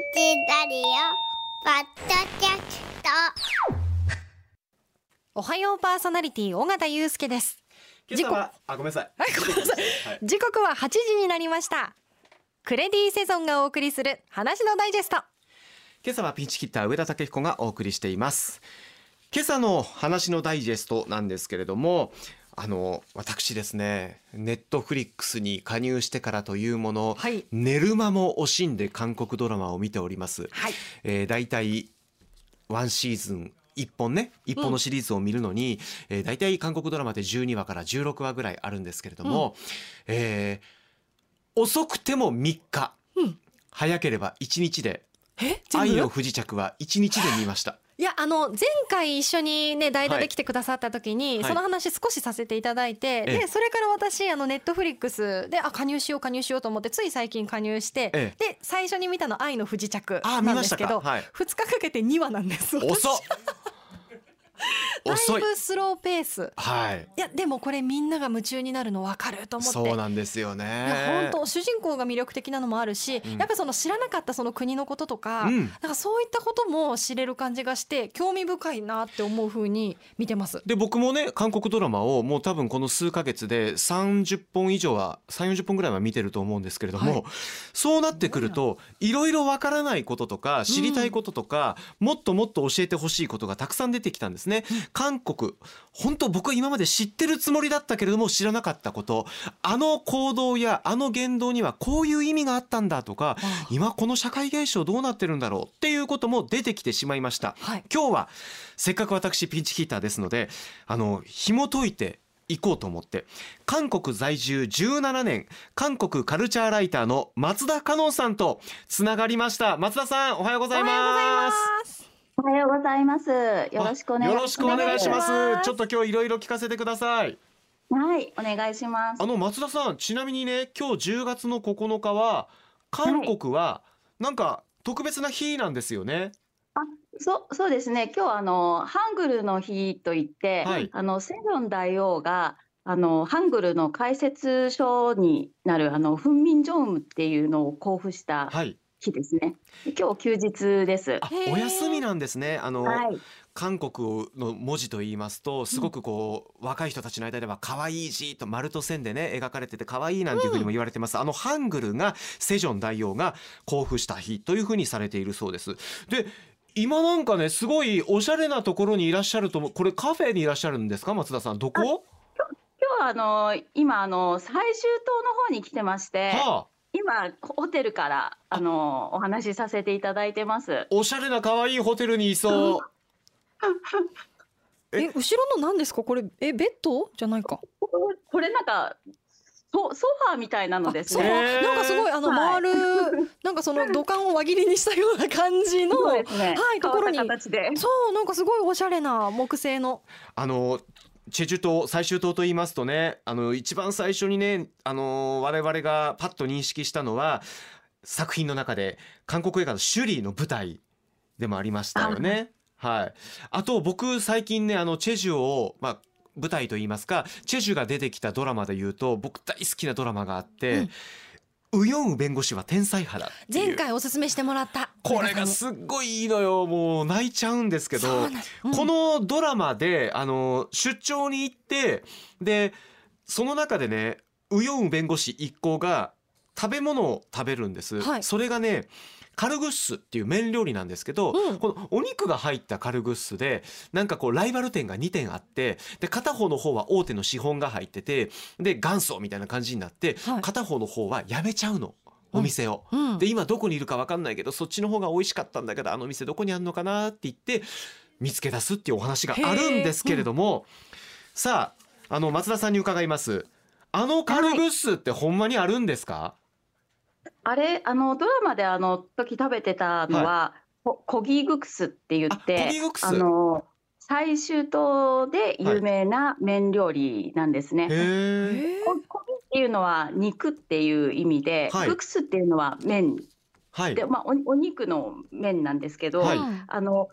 ラリオポッドキャストおはようパーソナリティ尾形祐介です今朝はあごめんなさい。はいごめんなさいはい時刻は8時になりましたクレディセゾンがお送りする話のダイジェスト今朝はピンチヒッター上田武彦がお送りしています。今朝の話のダイジェストなんですけれども。あの私ですねネットフリックスに加入してからというもの、はい。寝る間も惜しんで韓国ドラマを見ております、はい。えー、だいたいワンシーズン1本ね1本のシリーズを見るのに、えー、だいたい韓国ドラマって12話から16話ぐらいあるんですけれども、えー遅くても3日、うん。早ければ1日で。え愛の不時着は1日で見ました。いやあの前回一緒にね代打で来てくださった時に、はい。その話少しさせていただいて、ええ。でそれから私あのネットフリックスであ加入しよう加入しようと思ってつい最近加入して、えで最初に見たの「愛の不時着」なんですけど、か。はい。2日かけて2話なんです私。遅っ。だ 遅いい。ぶスローペース。はい。いやでもこれみんなが夢中になるの分かると思って。そうなんですよね。本当主人公が魅力的なのもあるし、うん。やっぱその知らなかったその国のこととか、うん。なんかそういったことも知れる感じがして興味深いなって思う風に見てます。で僕もね韓国ドラマをもう多分この数ヶ月で30本以上は3 4 0本ぐらいは見てると思うんですけれども、はい。そうなってくるといろいろわからないこととか知りたいこととか、もっともっと教えてほしいことがたくさん出てきたんですね。韓国本当僕は今まで知ってるつもりだったけれども知らなかったこと。あの行動やあの言動にはこういう意味があったんだとかあ今この社会現象どうなってるんだろうっていうことも出てきてしまいました。はい、今日はせっかく私ピンチヒッターですのであの紐解いていこうと思って。韓国在住17年韓国カルチャーライターの松田香音さんとつながりました。松田さんおはようございます。おはようございます。よろしくお願いします。よろしくお願いしますすちょっと今日いろいろ聞かせてくださいはい、お願いしますあ。の松田さんちなみにね今日10月の9日は韓国はなんか特別な日なんですよね、そう、そうですね。今日あのハングルの日といって、はいあのセジョン大王があのハングルの解説書になるあのフンミンジョンムっていうのを交付したはい日ですね。今日休日です。お休みなんですね。あの、はい、韓国の文字と言いますとすごくこう、若い人たちの間では可愛い字と丸と線でね描かれてて可愛いなんていうふうにも言われてます、あのハングルがセジョン大王が交付した日というふうにされているそうです。で今なんかねすごいおしゃれなところにいらっしゃると思う。これカフェにいらっしゃるんですか？松田さんどこ？今日はあの今あの最終島の方に来てまして、はあ今ホテルからあのお話しさせていただいてます。おしゃれな可愛いホテルにいそう ええ後ろの何ですか？これえベッド？じゃないか。これなんかソソファーみたいなのですそうね。なんかすごいあのはい回る、なんかその土管を輪切りにしたような感じのね。はいところに。そうなんかすごいおしゃれな木製のあのチェジュ島最終島と言いますとねあの一番最初にねあの我々がパッと認識したのは作品の中で韓国映画の「シュリー」の舞台でもありましたよね。はい、あと僕最近ねあのチェジュを、まあ、舞台と言いますかチェジュが出てきたドラマで言うと僕大好きなドラマがあって「ウヨンウ弁護士は天才派だ」前回おすすめしてもらった。これがすっごいいいのよ。もう泣いちゃうんですけど。うんこのドラマであの出張に行ってでその中でねウヨンウ弁護士一行が食べ物を食べるんです、はい。それがねカルグッスっていう麺料理なんですけど、うん。このお肉が入ったカルグッスでなんかこうライバル店が2店あってで片方の方は大手の資本が入っててで元祖みたいな感じになって、はい。片方の方はやめちゃうのお店を。うん。で今どこにいるか分かんないけどそっちの方が美味しかったんだけどあの店どこにあるのかなって言って見つけ出すっていうお話があるんですけれども、さああの松田さんに伺います。あのカルグッスってほんまにあるんですか、あれあのドラマであの時食べてたのは、こコギグクスって言っあコてギグクス？あの最終島で有名な麺料理なんですね。へええココギっていうのは肉っていう意味で、はい。グクスっていうのは麺。はい。で、まあ、おお肉の麺なんですけど、はい。うんあの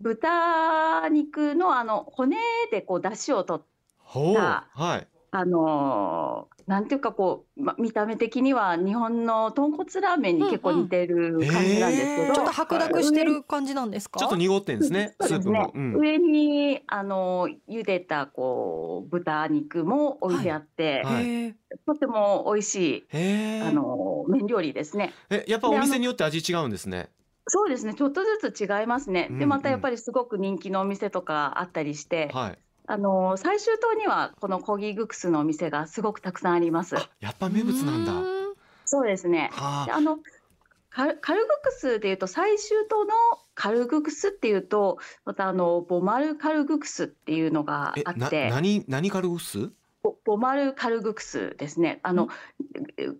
豚肉のあの骨でこう出汁を取っほう。さはいあのーなんていうかこう、ま、見た目的には日本の豚骨ラーメンに結構似てる感じなんですけど、うんうんちょっと白濁してる感じなんですか？ちょっと濁ってんですね。スープも。うん。上にあの茹でたこう豚肉も置いてあって、はいへえとても美味しい。あの麺料理ですね。え、やっぱお店によって味違うんですね。そうですねちょっとずつ違いますね。うんでまたやっぱりすごく人気のお店とかあったりして、はい。あの最終島にはこのコギグクスのお店がすごくたくさんあります。あ、やっぱ名物なんだ。そうですね。はあ。であのカルカルグクスでいうと最終島のカルグクスっていうとまたあのボマルカルグクスっていうのがあって何、何カルグス？ボボマルカルグクスですねあの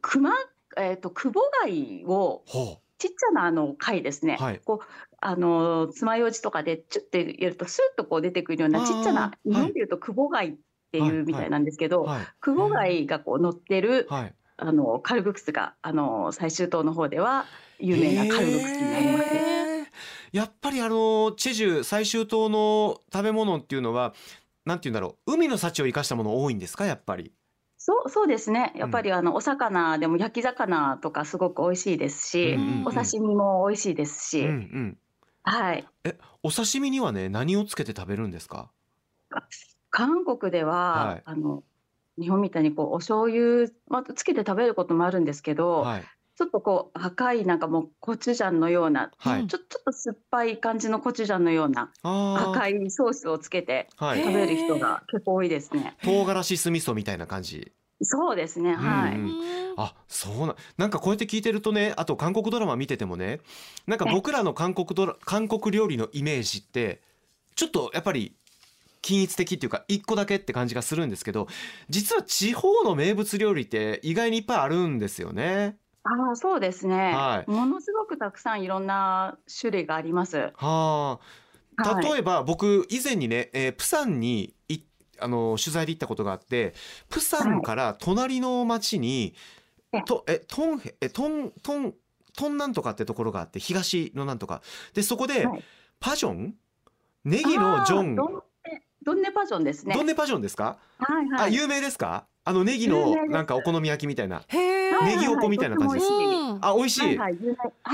熊えっ、とクボ貝をほちっちゃなあの貝ですね、はいこうあの爪楊枝とかでチュッて入れるとスッとこう出てくるようなちっちゃな日はい。本でいうとクボ貝ってはいい。うみたいなんですけど、う。はい。クボ貝がこう乗ってるはい。あのカルグクスがあの最終島の方では有名なカルグクスになります。ね。やっぱりあのチェジュ最終島の食べ物っていうのはなんて言うんだろう海の幸を生かしたもの多いんですか？やっぱり。そうそうですね。やっぱりあのお魚でも焼き魚とかすごく美味しいですし、うんうんうん。お刺身も美味しいですし、うんうんはい。お刺身にはね何をつけて食べるんですか？韓国では、はい。あの日本みたいにこうお醤油まあつけて食べることもあるんですけど、はい。ちょっとこう赤いなんかもうコチュジャンのようなはい。ちょちょっと酸っぱい感じのコチュジャンのようなあ赤いソースをつけて食べる人が結構多いですね。唐辛子酢味噌みたいな感じ？そうですねはい、うんあそうななんかこうやって聞いてるとねあと韓国ドラマ見ててもねなんか僕らの韓国ドラ韓国料理のイメージってちょっとやっぱり均一的っていうか一個だけって感じがするんですけど実は地方の名物料理って意外にいっぱいあるんですよね。ああそうですね、はい。ものすごくたくさんいろんな種類があります。はあ。はい。例えば僕以前にね、えープサンにいあの取材で行ったことがあってプサンから隣の町に、えとえトンヘえトントントンなんとかってところがあって東のなんとか。でそこで、はい。パジョン？ネギのジョン。ドンネパジョンですね。ドンネパジョンですか、はいはい。あ有名ですか？あのネギのなんかお好み焼きみたいな。ネギおこみたいな感じ。ですあ美味しい、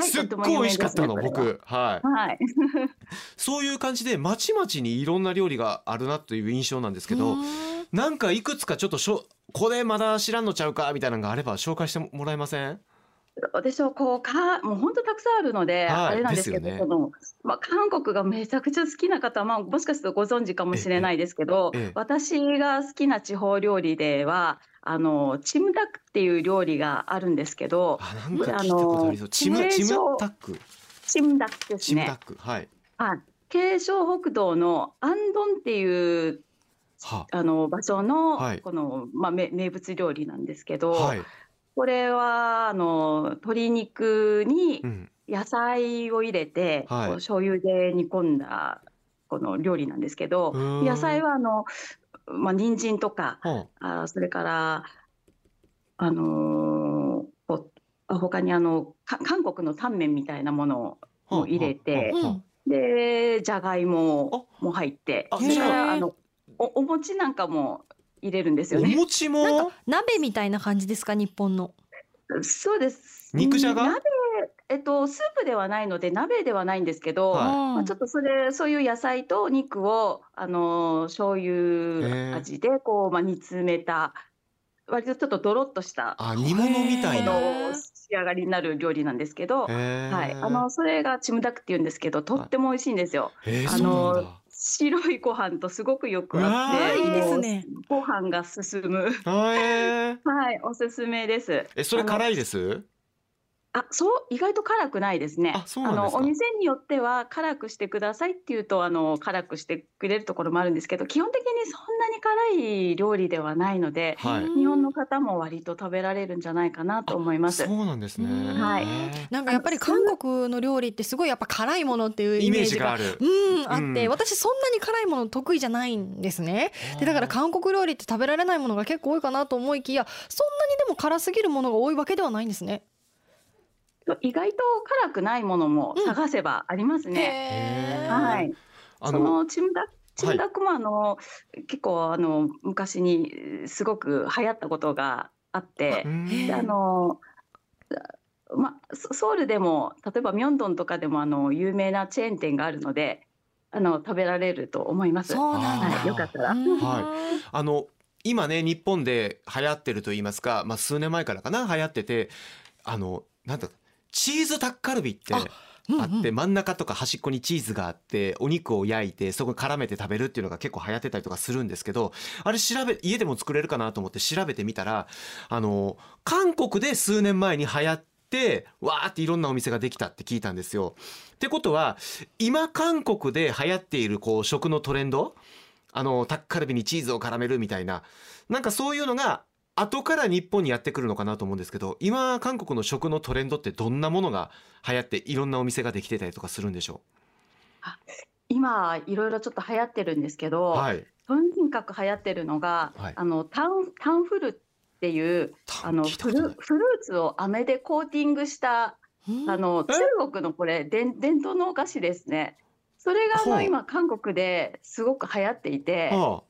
すっごい美味しかったの、僕。はい。そういう感じでまちまちにいろんな料理があるなという印象なんですけど、うんなんかいくつかちょっとしょこれまだ知らんのちゃうかみたいなのがあれば紹介してもらえません？どうでしょうこうかもう本当たくさんあるので、はいあれなんですけどね。まあ韓国がめちゃくちゃ好きな方はまあもしかするとご存知かもしれないですけど、私が好きな地方料理ではあのチムダックっていう料理があるんですけど、あなんか聞チムチムタック？チムダックですチムタ。クはい。はい。京尚北道のアンドンっていうはあの場所の、はい。この、まあ、め名物料理なんですけど、はい、これはあの鶏肉にうん、野菜を入れて、はい。こう醤油で煮込んだこの料理なんですけどうーん。野菜はあの、まあ人参とかはあそれからあのーこうあ他にあのか韓国のタンメンみたいなものあを入れてはあはあう。んでじゃがいもも入ってあそれからあのおお餅なんかも入れるんですよおね。餅も？なんか鍋みたいな感じですか日本の。そうです。肉じゃが？鍋えっとスープではないので鍋ではないんですけど、はいまあ、ちょっとそれそういう野菜と肉をあの醤油味でこうまあ煮詰めた割とちょっとドロッとしたあ煮物みたいへな仕上がりになる料理なんですけど、はい、あのそれがチムダックって言うんですけどとっても美味しいんですよ。あへーそうなんのだ白いご飯とすごくよく合ってーいいですね。ご飯が進む。はいおすすめです。えそれ辛いです？あ、そう意外と辛くないですね。あそうなんですか？のお店によっては辛くしてくださいっていうとあの辛くしてくれるところもあるんですけど、基本的にそんなに辛い料理ではないので、はいうん日本の方も割と食べられるんじゃないかなと思います。そうなんですねうんはいなんかやっぱり韓国の料理ってすごいやっぱ辛いものっていうイイメーメージがジがあるうんあって、うん私そんなに辛いもの得意じゃないんですね。でだから韓国料理って食べられないものが結構多いかなと思いきやそんなにでも辛すぎるものが多いわけではないんですね。意外と辛くないものも探せばありますね。へー。はい。そあののチムダチェンダクもあの結構あの昔にすごく流行ったことがあってあのまソソウルでも例えばミョンドンとかでもあの有名なチェーン店があるのであの食べられると思います。そうなんだ、はいよかったら。うん。はあの今ね日本で流行ってると言いますか、まあ、数年前からかな流行っててあのなんだチーズタッカルビってあって真ん中とか端っこにチーズがあってお肉を焼いてそこに絡めて食べるっていうのが結構流行ってたりとかするんですけどあれ調べ家でも作れるかなと思って調べてみたらあの韓国で数年前に流行ってわーっていろんなお店ができたって聞いたんですよ。ってことは今韓国で流行っているこう食のトレンド？あのタッカルビにチーズを絡めるみたいな。なんかそういうのが後から日本にやってくるのかなと思うんですけど今韓国の食のトレンドってどんなものが流行っていろんなお店ができてたりとかするんでしょ今いろいろちょっと流行ってるんですけうど、はい。とにかく流行ってるのが、はい。あのタンタンフルっていうあのフルフルーツを飴でコーティングしたうん？あのえ？中国のこれ伝伝統のお菓子ですね。それがあの今韓国ですごく流行っていて、はあ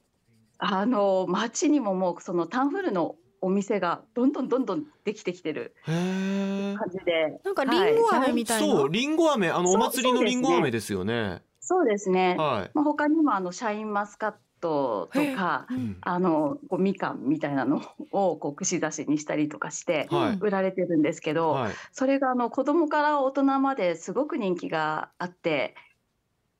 の街にももうそのタンフルのお店がどんどんどんどんできてきてるあ、へえ。感じで、なんかリンゴ飴みたいな、そうりんご飴。あのそうお祭りのりんごそうですね飴ですよね。そうですね。はい。まあ他にもあのシャインマスカットとかう。うんん。あのこうみかんみたいなのをこう串刺しにしたりとかしてはい。売られてるんですけど、はい。それがあの子供から大人まですごく人気があって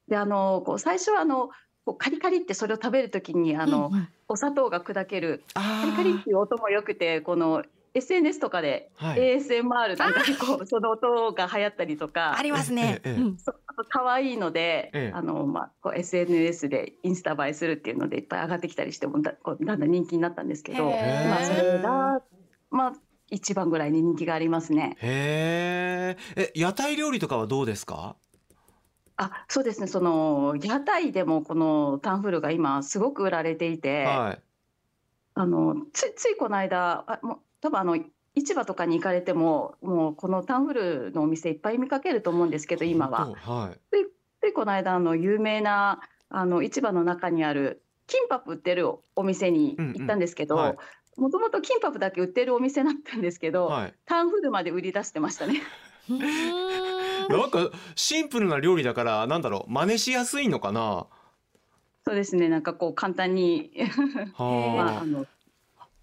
であのこう最初はあのこうカリカリってそれを食べるときにあの、うんうん。お砂糖が砕ける。あカリカリっていう音も良くてこの SNS とかで ASMR なんかでこうその音が流行ったりとか。ありますね、可愛いので、ええ。あのまあ、こう SNS でインスタ映えするっていうのでいっぱい上がってきたりしてもだこうだんだん人気になったんですけど、まあ、それが、まあ、一番ぐらいに人気がありますね。へー。え屋台料理とかはどうですか？あそうですね。その屋台でもこのタンフルが今すごく売られていて、はい。あのつついこの間あもう多分あの市場とかに行かれてももうこのタンフルのお店いっぱい見かけると思うんですけど今は。本当？はい。ついこの間あの有名なあの市場の中にあるキンパプ売ってるお店に行ったんですけど、うんうんはい。もともとキンパプだけ売ってるお店だったんですけど、はい。タンフルまで売り出してましたね。なんかシンプルな料理だからなんだろう真似しやすいのかな？そうですね。なんかこう簡単に、まあ、はあの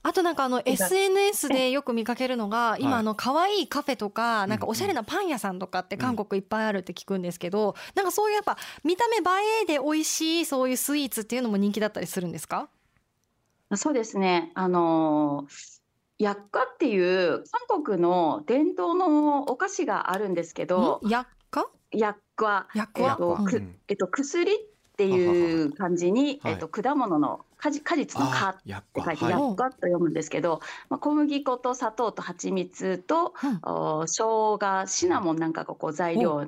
あとなんかあの SNS でよく見かけるのが今あの可愛いカフェとかなんかおしゃれなパン屋さんとかって韓国いっぱいあるって聞くんですけどなんかそういうやっぱ見た目映えで美味しいそういうスイーツっていうのも人気だったりするんですか？そうですね。あの薬価っていう韓国の伝統のお菓子があるんですけどん？薬価薬価薬えっとくうん。えっと、薬っていう感じに、はいえっと、果物の果実の果っって書いて、薬価と読むんですけど、まあ、小麦粉と砂糖と蜂蜜と、うん。お生姜シナモンなんかがこう材料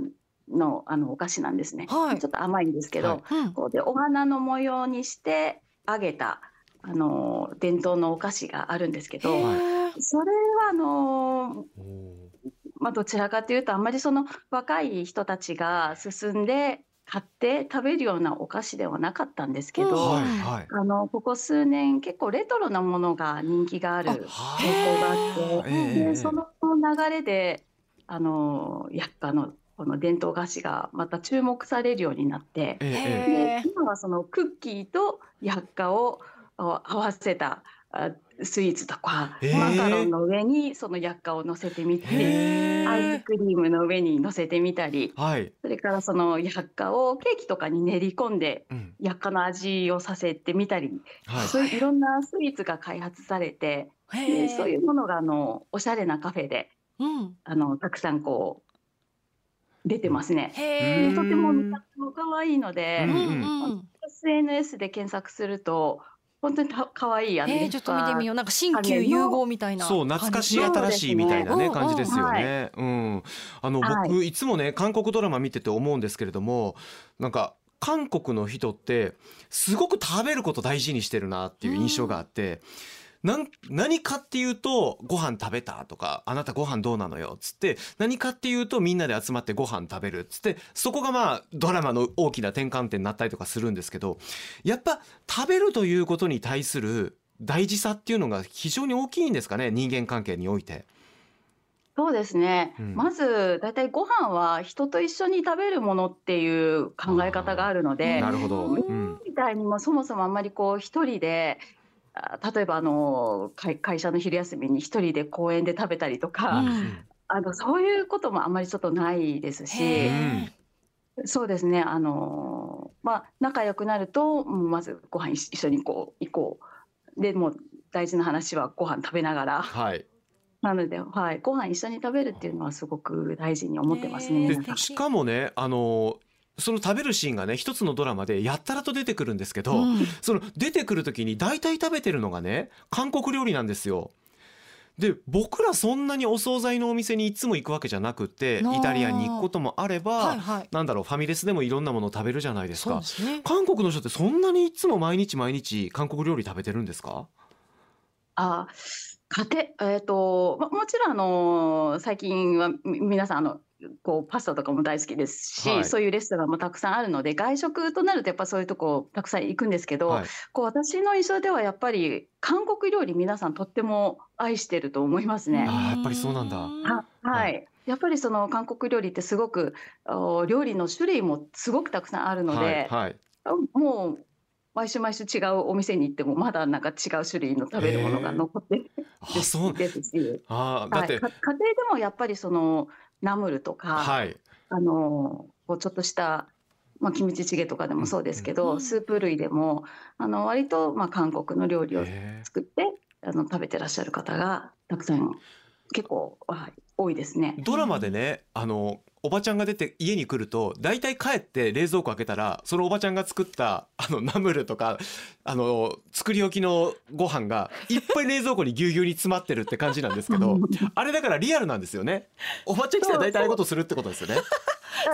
のあのお菓子なんですね。はい。ちょっと甘いんですけど、はい。うん。こうでお花の模様にして揚げたあの伝統のお菓子があるんですけど、それはあのまあ、どちらかというとあんまりその若い人たちが進んで買って食べるようなお菓子ではなかったんですけど、うんはいはい。あのここ数年結構レトロなものが人気がある傾向があって、でその流れであの薬価のこの伝統菓子がまた注目されるようになって、で今はそのクッキーと薬価をあ合わせたあスイーツとか、マカロンの上にその薬価を乗せてみて。へアイースクリームの上に乗せてみたり、はい、それからその薬価をケーキとかに練り込んでうん。薬価の味をさせてみたり、はい。そういういろんなスイーツが開発されて、そういうものがあのおしゃれなカフェでうん。あのたくさんこう出てますね。とても見た目も可愛いので、うんうんうん。SNS で検索すると本当にた可愛いあのえー、ちょっと見てみようなんか新旧融合みたいなそう懐かしい新しいみたいなねうん感じですよね。うん、あのはい僕いつもね韓国ドラマ見てて思うんですけれども、なんか韓国の人ってすごく食べること大事にしてるなっていう印象があって。なん何かっていうとご飯食べたとかあなたご飯どうなのよっつって何かっていうとみんなで集まってご飯食べるっつってそこがまあドラマの大きな転換点になったりとかするんですけどやっぱ食べるということに対する大事さっていうのが非常に大きいんですかね人間関係において。そうですね。うんまずだいたいご飯は人と一緒に食べるものっていう考え方があるので、なるほど、ううんみたいにもそもそもあんまりこう一人であ例えばあの会会社の昼休みに一人で公園で食べたりとか、うん。あのそういうこともあんまりちょっとないですし、へそうですねあのまあ仲良くなるともうまずご飯一緒にこう行こう。でもう大事な話はご飯食べながら。はい。なので、はい、ご飯一緒に食べるっていうのはすごく大事に思ってますね。しかもねあのその食べるシーンがね一つのドラマでやったらと出てくるんですけど、うん。その出てくる時に大体食べてるのがね韓国料理なんですよ。で僕らそんなにお惣菜のお店にいつも行くわけじゃなくってイタリアンに行くこともあれば、はいはい。なんだろうファミレスでもいろんなものを食べるじゃないですか。ですね。韓国の人ってそんなにいつも毎日毎日韓国料理食べてるんですか？あ家庭、えっ、と、まもちろん、あの、最近は、み皆さん、あの、こう、パスタとかも大好きですし、はい。そういうレストランもたくさんあるので、外食となると、やっぱそういうとこ、たくさん行くんですけど、はい。こう、私の印象では、やっぱり、韓国料理、皆さんとっても愛してると思いますね。あーやっぱりそうなんだ。ははい。やっぱりその韓国料理ってすごくお料理の種類もすごくたくさんあるので、はいはい。もう毎週毎週違うお店に行ってもまだなんか違う種類の食べるものが残ってるあそう。ですし、あーだって、はい、か家庭でもやっぱりそのナムルとか、はい。あのこうちょっとした、まあ、キムチチゲとかでもそうですけど、うん。スープ類でもあの割とまあ韓国の料理を作ってあの食べてらっしゃる方がたくさん結構、はい、多いですね。ドラマでねあのおばちゃんが出て家に来ると大体帰って冷蔵庫開けたらそのおばちゃんが作ったあのナムルとかあの作り置きのご飯がいっぱい冷蔵庫にぎゅうぎゅうに詰まってるって感じなんですけど あれだからリアルなんですよねおばちゃん来たら大体ああいうことするってことですよねあ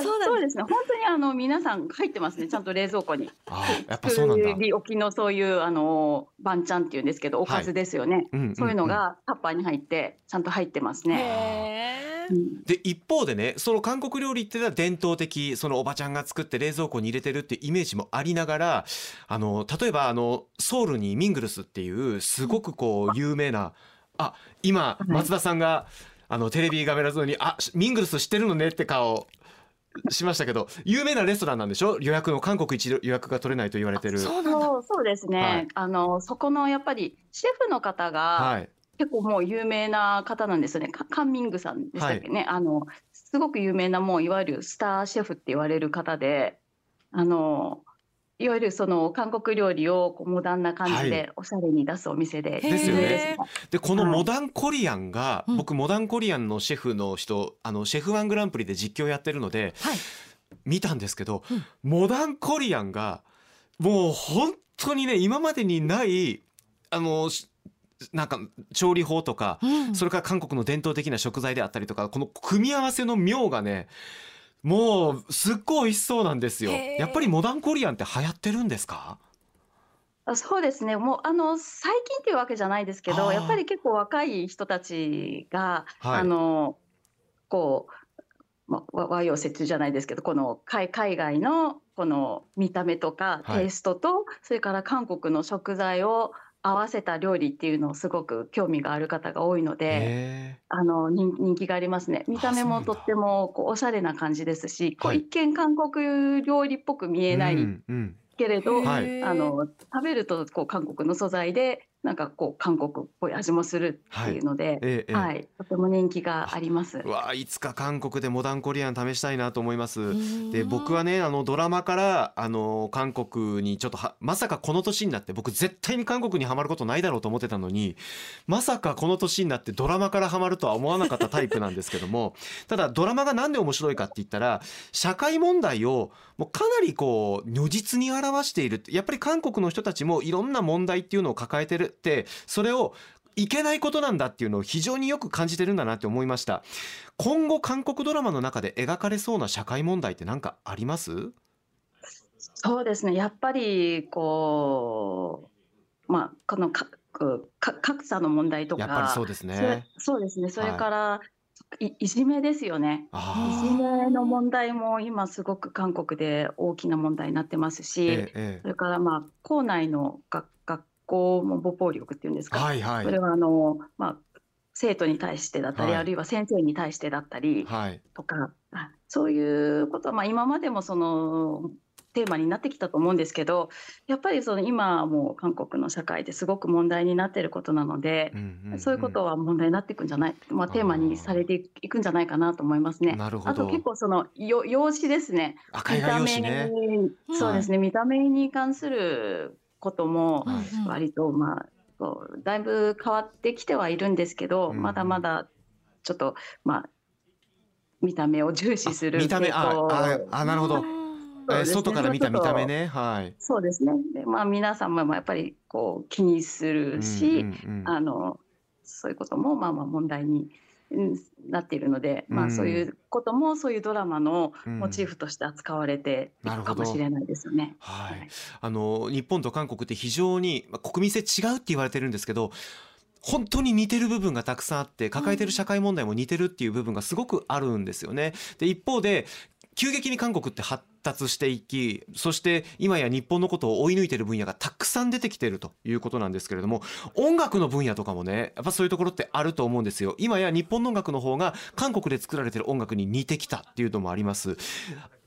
そうですね。本当にあの皆さん入ってますね。ちゃんと冷蔵庫に。あーやっぱそうなんだ作り置きのそういうあの番ちゃんっていうんですけど、おかずですよね。うんんそういうのがタッパーに入ってちゃんと入ってますね。で一方でねその韓国料理っていうのは伝統的そのおばちゃんが作って冷蔵庫に入れてるってイメージもありながらあの例えばあのソウルにミングルスっていうすごくこう有名なあ今い松田さんがあのテレビカメラ上に「あミングルス知ってるのね」って顔しましたけど有名なレストランなんでしょ？予約の韓国一予約が取れないと言われてる。そうなんだそうそうですね。はいあのそこのやっぱりシェフの方がはい結構もう有名な方なんですよね。カカンミングさんでしたっけね。あのすごく有名なもういわゆるスターシェフって言われる方で、あのいわゆるその韓国料理をこうモダンな感じはでおしゃれに出すお店でですよね。でこのはいモダンコリアンが、うん。僕モダンコリアンのシェフの人あのシェフワングランプリで実況やってるのではい。見たんですけど、うん。モダンコリアンがもう本当にね今までにないあのしなんか調理法とか、うん。それから韓国の伝統的な食材であったりとかこの組み合わせの妙がねもうすっごい美味しそうなんですよ。やっぱりモダンコリアンって流行ってるんですか？あそうですね。もうあの最近っていうわけじゃないですけど、やっぱり結構若い人たちが、はい。あのこう、ま、和和洋折衷じゃないですけど、この海海外のこの見た目とかはい。テイストと、それから韓国の食材を合わせた料理っていうのをすごく興味がある方が多いので、へあの人人気がありますね。見た目もとってもこうおしゃれな感じですし、こうはい。一見韓国料理っぽく見ええないけれど、あの食べるとこう韓国の素材でなんかこう韓国っぽい味もするっていうので、ええええはい、とても人気があります。うわあいつか韓国でモダンコリアン試したいなと思います。でうん僕はねあのドラマからあの韓国にちょっとはまさかこの年になって僕絶対に韓国にはまることないだろうと思ってたのにまさかこの年になってドラマからはまるとは思わなかったタイプなんですけども ただドラマがなんで面白いかって言ったら社会問題をもうかなりこう如実に表しているやっぱり韓国の人たちもいろんな問題っていうのを抱えてるってそれをいけないことなんだっていうのを非常によく感じてるんだなって思いました今後韓国ドラマの中で描かれそうな社会問題って何かあります？そうですね。やっぱりこうまあこのかくか格差の問題とか、やっぱりそうですね。そうですね。それから、いいじめですよね。いあじめの問題も今すごく韓国で大きな問題になってますーし、えええそれからまあ校内の学学校も暴力っていうんですえか、はいはいそれはあのまあ生徒に対してだったり、はいあるいは先生に対してだったりはい。とか、あそういうことはまあ今までもそのテーマになってきたと思うんですけど、やっぱりその今もう韓国の社会ですごく問題になっていることなのでう、んんんそういうことは問題になっていくんじゃない、まあ、テーマにされていくんじゃないかなと思いますね。なるほどあと結構そのよ容姿ですね。赤いが用紙ね。にそうですね、見た目に関することも割とまあこうだいぶ変わってきてはいるんですけど、うんまだまだちょっとまあ見た目を重視する見た目あああなるほど。そうですねえ外から見た見た目ね。はい。そうですね。でまあ皆さんもやっぱりこう気にするし、うんうんうんあのそういうこともまあまあ問題にうんなっているので、まうんあそういうこともそういうドラマのうんモチーフとして扱われていくかもしれないですよね。はい。あの日本と韓国って非常にまあ国民性違うって言われてるんですけど。本当に似てる部分がたくさんあって抱えてる社会問題も似てるっていう部分がすごくあるんですよね。で一方で急激に韓国って発達していきそして今や日本のことを追い抜いてる分野がたくさん出てきてるということなんですけれども音楽の分野とかもねやっぱそういうところってあると思うんですよ。今や日本の音楽の方が韓国で作られてる音楽に似てきたっていうのもあります。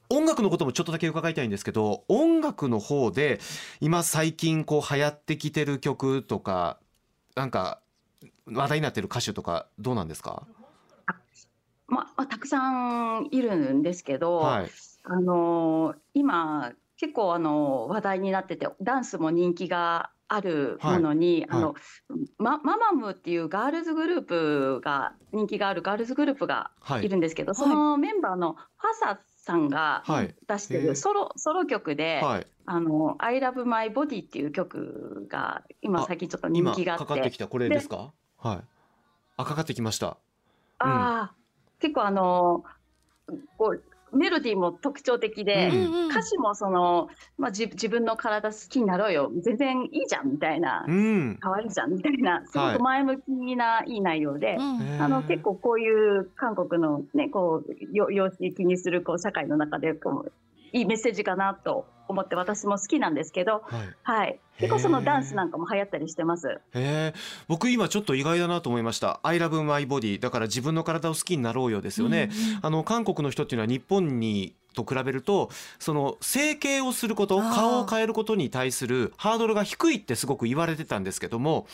音楽のこともちょっとだけ伺いたいんですけど音楽の方で今最近こう流行ってきてる曲とかなんか話題になってる歌手とかどうなんですか？まあ、まあたくさんいるんですけど、はいあのー今結構あの話題になっててダンスも人気があるものに、はい。あのまママムっていうガールズグループが人気があるガールズグループがはいいるんですけど、そのメンバーのファサさんがはい。出してるソロソロ曲ではい「あの I Love My Body」っていう曲が今あ最近ちょっと人今気があって。かかってきた？これですか？はい。あかかってきました。あー結構あのこうメロディーも特徴的で、歌詞もその、まあ、自自分の体好きになろうよ全然いいじゃんみたいな、うん可愛いじゃんみたいなすごく前向きないい内容で、うんあの結構こういう韓国のねこうよ容姿気にするこう社会の中でこういいメッセージかなと思って私も好きなんですけど、はい。はい、結構そのダンスなんかも流行ったりしてます。へえ僕今ちょっと意外だなと思いました「I love my body」だから自分の体を好きになろうよですよね、あの韓国の人っていうのは日本にと比べるとその整形をすること顔を変えることに対するハードルが低いってすごく言われてたんですけども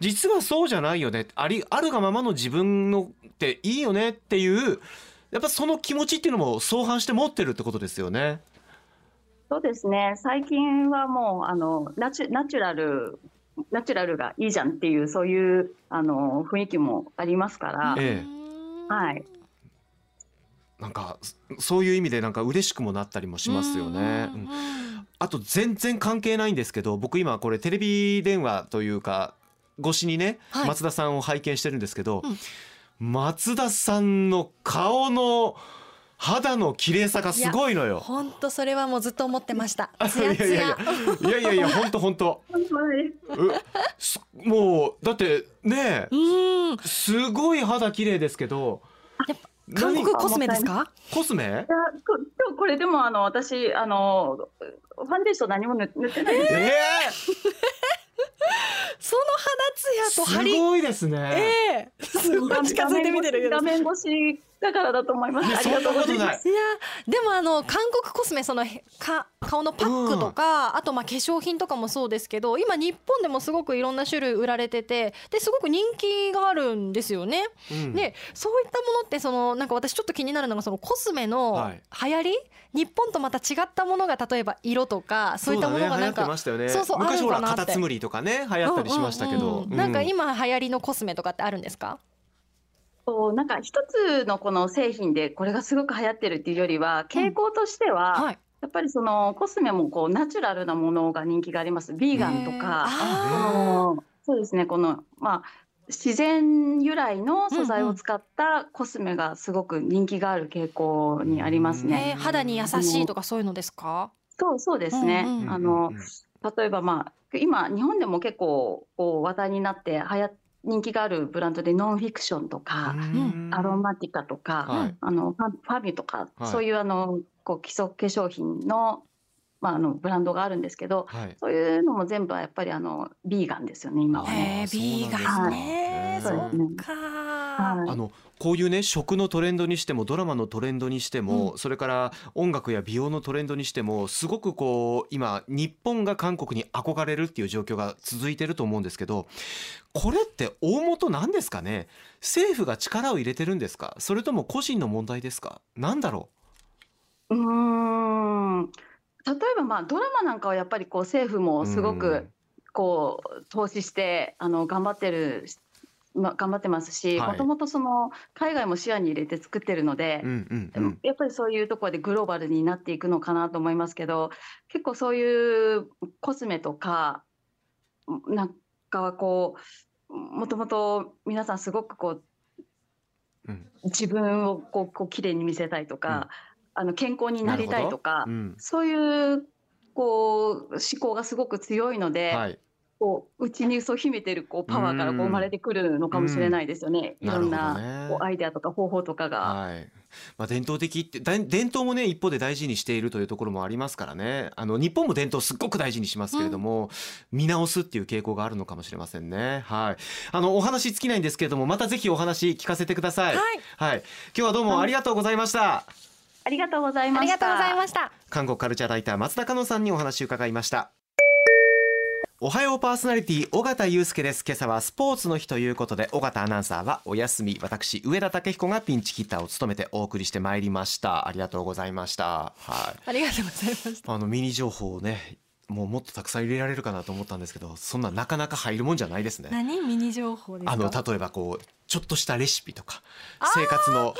実はそうじゃないよね。ありあるがままの自分のっていいよねっていうやっぱその気持ちっていうのも相反して持ってるってことですよね。そうですね。最近はもうあのナチュナチュラルナチュラルがいいじゃんっていうそういうあの雰囲気もありますから、ええ。はい、なんかそそういう意味でなんか嬉しくもなったりもしますよね。うんあと全然関係ないんですけど僕今これテレビ電話というか越しにね、はい。松田さんを拝見してるんですけど、松田さんの顔の肌の綺麗さがすごいのよ。本当それはもうずっと思ってました。ツいやヤツヤいやいや。いやいやいや本当本当もうだってねうん。すごい肌綺麗ですけど韓国コスメですか？コスメ？いやこ今日これでもあの私あのファンデーション何も塗塗ってないですよ。えその肌ツヤー、すと張り。ごいですね。ええすごい 近づいて見てるけど。画面越しだからだと思います。ありがとうございます。いやでもあの韓国コスメそのへか顔のパックとか、あとまあ化粧品とかもそうですけど今日本でもすごくいろんな種類売られててですごく人気があるんですよね。うんでそういったものってそのなんか私ちょっと気になるのがそのコスメのはい流行り、日本とまた違ったものが例えば色とかそういったものがなんかましたよね。そうそう昔ほらあるかなってカタツムリとかね流行ったりしましたけど、うんうんうんなんか今流行りのコスメとかってあるんですか？なんか一つのこの製品でこれがすごく流行ってるっていうよりは傾向としては、はい。やっぱりそのコスメもこうナチュラルなものが人気があります。ビーガンとか、あこのそうですねこのまあ自然由来の素材を使ったコスメがすごく人気がある傾向にありますーね。えー肌に優しいとかそういうのですか？そうそうですね。うんうんあの例えばまあ今日本でも結構こう話題になってはや人気があるブランドでノンフィクションとか、うん。アロマティカとか、はい。あのファファミとか、はい。そういうあのこう基礎化粧品の,、まあ、あのブランドがあるんですけどはい。そういうのも全部はやっぱりあのビーガンですよね今は。あね。ビーガンね。かそうですね。あのこういうね食のトレンドにしてもドラマのトレンドにしても、それから音楽や美容のトレンドにしてもすごくこう今日本が韓国に憧れるっていう状況が続いてると思うんですけどこれって大元なんですかね？政府が力を入れてるんですか？それとも個人の問題ですか？なんだろうーん例えばまあドラマなんかはやっぱりこう政府うもすごうん。くこう投資してあの頑張ってる、まあ、頑張ってますしはい。もともとその海外も視野に入れて作ってるのでう、んうんうん。やっぱりそういうところでグローバルになっていくのかなと思いますけど結構そういうコスメとかなんかはこうもともと皆さんすごくこううん。自分をこうこう綺麗に見せたいとか、あの健康になりたいとか、うん。そういうこう思考がすごく強いので、はい。こう内にそう秘めてるこうパワーからこう生まれてくるのかもしれないですよね。うん。いろんなこうアイデアとか方法とかが。はい。まあ、伝統的ってだ伝統もね一方で大事にしているというところもありますからね。あの日本も伝統すっごく大事にしますけれども、見直すっていう傾向があるのかもしれませんね。はい。あのお話尽きないんですけれどもまたぜひお話聞かせてください。はい。はい、今日はどうもありがとうござい。ました、ありがとうございました。ありがとうございました。韓国カルチャーライター松田香乃さんにお話を伺いました。おはようパーソナリティ尾形祐介です。今朝はスポーツの日ということで尾形アナウンサーはお休み。私上田武彦がピンチヒッターを務めてお送りしてまいりました。ありがとうございました。はい。ありがとうございました。あのミニ情報をねもうもっとたくさん入れられるかなと思ったんですけどそんななかなか入るもんじゃないですね。何ミニ情報ですか？あの例えばこうちょっとしたレシピとか生活の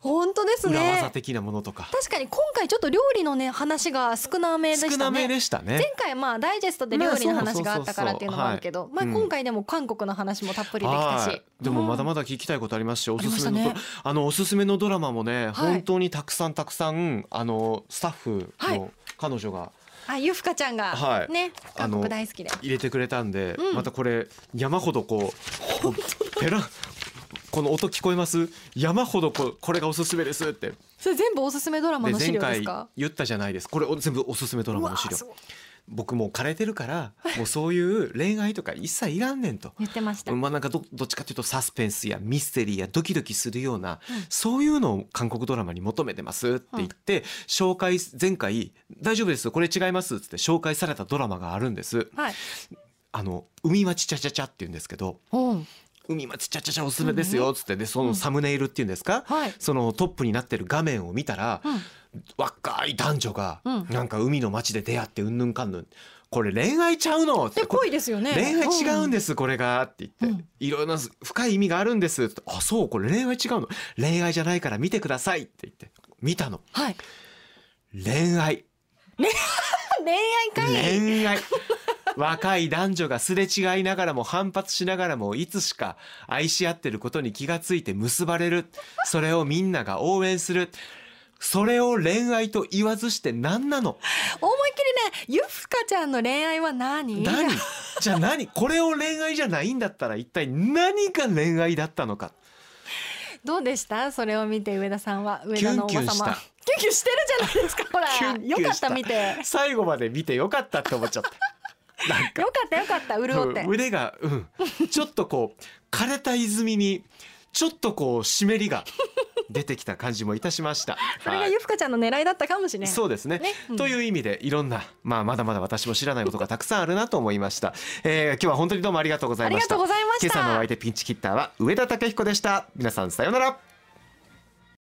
本当です裏技ね的なものとか、確かに今回ちょっと料理のね話が少なめでしたね。少なめでしたね。前回まあダイジェストで料理の話があったからっていうのもあるけど、まあ今回でも韓国の話もたっぷりできたし、はい。でもまだままだ聞きたいことありますし、おすすめのねあのおすすめのドラマもね、はい。本当にたくさんたくさんあのスタッフはい。の彼女があゆふかちゃんがはい。ね、韓国大好きで。入れてくれたんで、うん。またこれ山ほどこうこうペラこの音聞こえます？山ほどこうこれがおすすめですって。それ全部おすすめドラマの資料です回か言ったじゃないです。これ全部おすすめドラマの資料。僕もう枯れてるからもうそういう恋愛とか一切いらんねんと。言ってました、まあなんかどどっちかというとサスペンスやミステリーやドキドキするような、うん。そういうのを韓国ドラマに求めてますって言って、紹介前回大丈夫ですこれ違いますっつって紹介されたドラマがあるんです。はい。あの海町チャチャチャって言うんですけどうん海町チャチャチャおすすめですよっつって。でそのサムネイルっていうんですか、はい。そのトップになってる画面を見たら、うん若い男女がうん。なんか海の町で出会ってうんぬんかんぬん。これ恋愛ちゃうの？ってで濃いですよね。恋愛違うんす、ですこれがって言って、うん。いろいろな深い意味があるんです。ってあそうこれ恋愛違うの。恋愛じゃないから見てくださいって言って。見たの。はい。恋愛。恋愛？会恋愛若い男女がすれ違いながらも反発しながらもいつしか愛し合ってることに気がついて結ばれる。それをみんなが応援する。それを恋愛と言わずして何なの？思いっきりねゆふかちゃんの恋愛は何？何？じゃあ何？これを恋愛じゃないんだったら一体何が恋愛だったのか？どうでした？それを見て上田さんは？上田のおばキュンキュンした。様キュンキュンしてるじゃないですかほら。よかった見て。最後まで見てよかったって思っちゃったなんか。よかったよかった潤って。うん腕が、うん、ちょっとこう枯れた泉にちょっとこう湿りが出てきた感じもいたしました。それがはいゆふかちゃんの狙いだったかもしれない。そうですね。ね。うん。という意味でいろんな、まあ、まだまだ私も知らないことがたくさんあるなと思いました、えー今日は本当にどうもありがとうございました。ありがとうございました。今朝のお相手ピンチキッターは上田武彦でした。皆さんさようなら